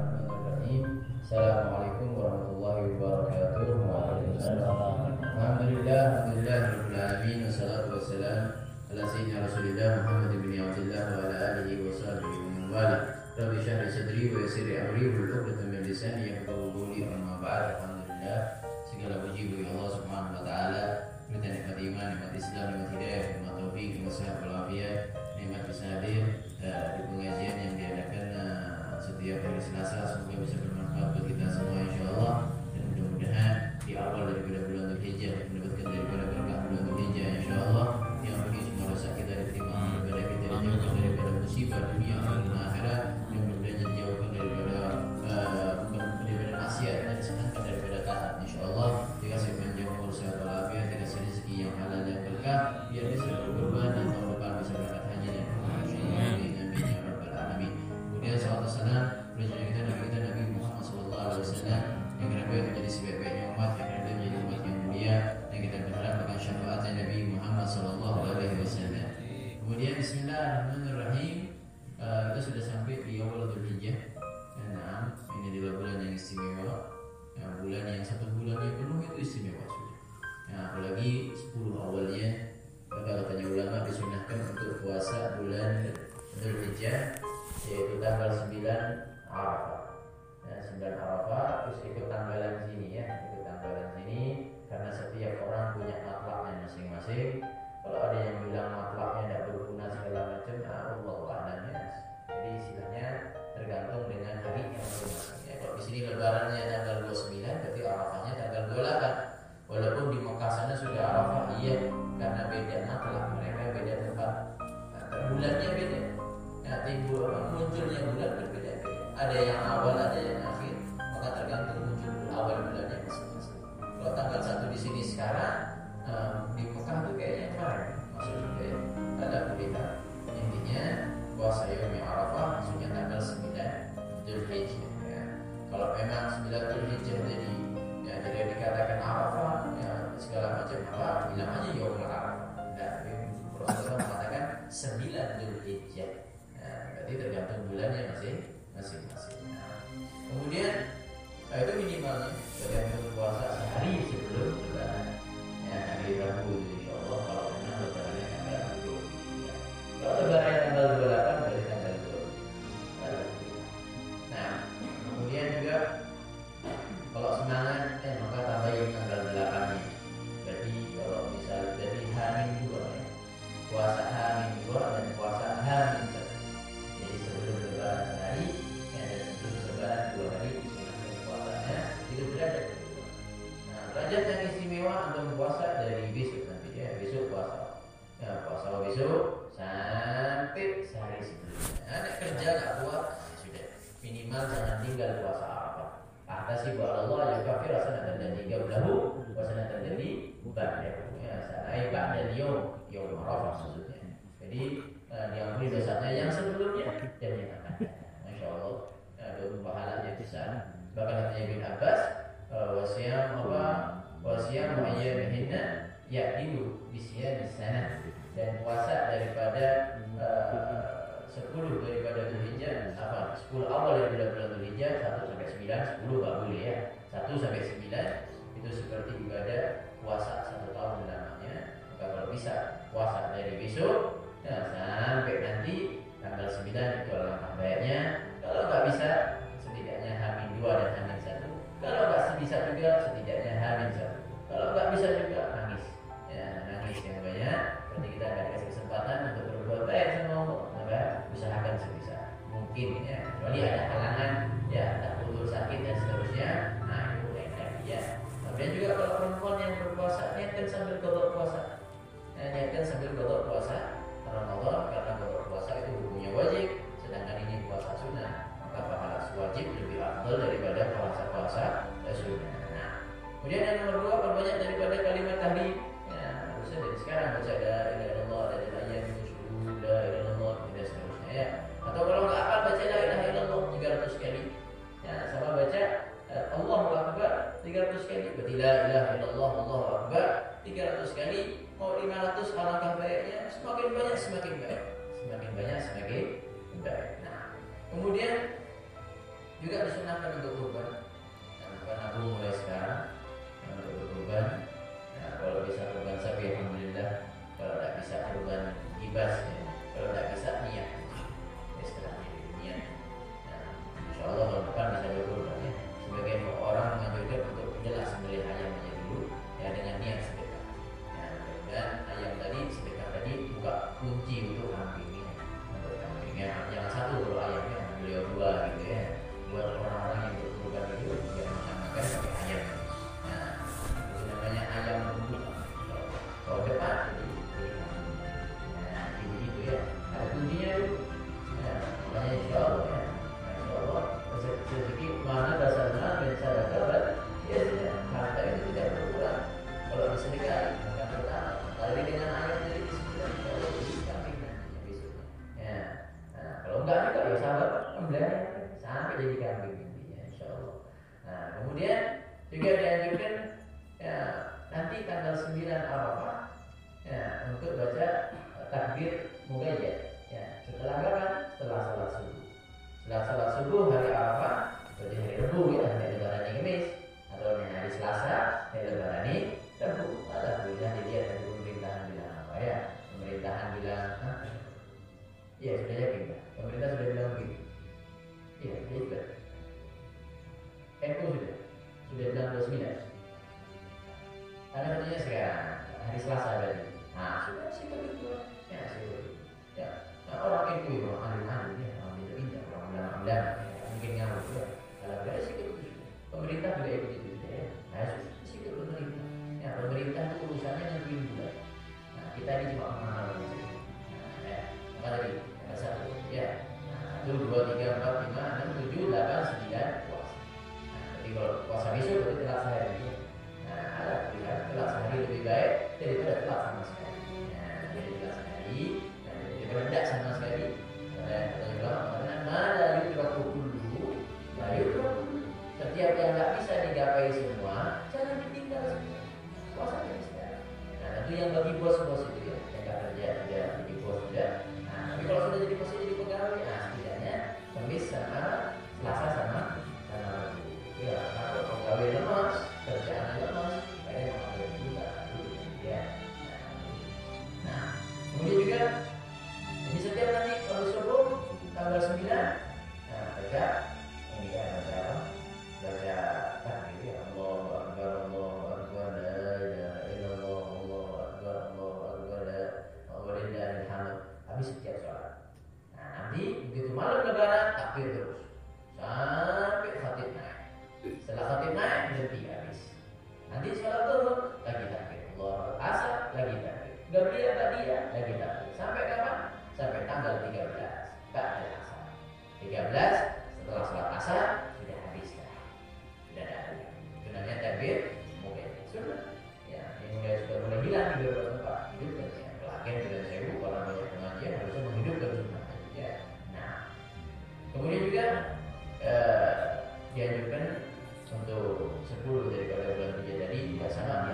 Bismillahirrahmanirrahim. Assalamualaikum warahmatullahi wabarakatuh. Waalaikumsalam. Alhamdulillah, alhamdulillah, rabbil alamin. Wassalatu wassalam ala sayyidina Rasulillah Muhammad bin Abdullah wa ala alihi wa sahbihi wa man wala. Rabbi shrah sadri wa yassir amri wa hlul min lisani yafqahu qawli. Amma ba'd. Alhamdulillah, segala puji bagi Allah Subhanahu wa taala. Nikmat iman, nikmat Islam, nikmat hidayah, nikmat taufik, nikmat sehat nikmat bisa hadir di pengajian yang diadakan setiap hari Selasa semoga bisa bermanfaat buat kita semua insya Allah. Dan mudah-mudahan di awal daripada bulan Dzulhijjah mendapatkan daripada berkah bulan Bulannya beda. Nah, timbul munculnya bulan berbeda. Ada yang awal, ada yang akhir. Maka tergantung muncul awal bulannya masing-masing. Kalau tanggal satu di sini sekarang eh, di Mekah tuh kayaknya kemarin maksudnya kayak ada kudeta. Intinya puasa Yom Arafah maksudnya tanggal 9 Dzulhijjah. Ya. Kalau memang 9 Dzulhijjah jadi ya jadi dikatakan Arafah ya segala macam apa bilang aja Berarti tergantung bulannya masing masing-masing. Nah, kemudian nah, itu minimalnya tergantung besok sampai sehari sebelumnya. Anak kerja nggak kuat ya sudah minimal jangan tinggal puasa apa. Atasi buat Allah ya kafir asana dan tiga belahu wasana terjadi ba'dahu ya sanai ba'da yom yom arafah maksudnya. Jadi eh, diampuni dosanya yang sebelumnya dan yang akan. Masya Allah ada pahalanya besar. Bahkan katanya bin Abbas eh, wasiam apa wasiam ayyamihinna ya'dilu bisiyam sana dan puasa daripada eh, sepuluh daripada Dzulhijjah apa? Sepuluh awal dari bulan bulan Dzulhijjah satu sampai sembilan sepuluh nggak boleh ya. Satu sampai sembilan itu seperti ibadah puasa satu tahun lamanya maka kalau bisa puasa dari besok nah, sampai nanti tanggal sembilan itu alangkah baiknya kalau nggak bisa setidaknya hamin dua dan hamin satu. Kalau nggak bisa juga setidaknya hamin satu. Kalau nggak bisa juga nangis illallah Allah akbar. 300 kali mau 500 alangkah baiknya semakin banyak semakin baik. Semakin banyak semakin baik. Nah kemudian juga disunahkan untuk kurban yang mengimpinya insya Allah. Nah kemudian juga dianjurkan ya, nanti tanggal 9 Arafah ya, untuk baca takbir mugayyad ya setelah kapan? Setelah salat subuh. Setelah salat subuh hari Arafah jadi hari Rabu ya hari Lebaran Kamis atau hari Selasa hari Lebaran ini. Rabu ada pilihan dilihat dari pemerintahan bilang apa ya? Pemerintahan bilang apa? Ya sudah yakin pemerintah sudah bilang begitu ya itu Menko sudah? Sudah bilang resmi ya karena katanya sekarang hari Selasa berarti. Nah sudah sih begitu. ya sudah. Ya nah, orang Menko itu ahli ahli ya ahli pinjam orang bilang bilang ya, mungkin nyaman ya kalau beres sih begitu. pemerintah juga begitu ya. Nah sudah sih itu pemerintah. Ya pemerintah itu urusannya yang dengan juga. nah kita ini cuma mengalami nah ya apa Ada satu ya. Nah, satu dua tiga empat lima enam tujuh delapan sembilan kalau Puasa besok lebih telat sehari. Nah, ada pilihan telat sehari lebih baik daripada telat sama sekali. Nah, dari telat sehari dan daripada tidak sama sekali. Ada yang kata juga mengatakan mana yudraku dulu, nah yudraku Setiap yang nggak bisa digapai semua, jangan ditinggal semua. Puasa bisa. Nah, tentu yang bagi bos-bos itu ya. habis dia sholat nah nanti untuk sepuluh daripada bulan tiga jadi tidak sama.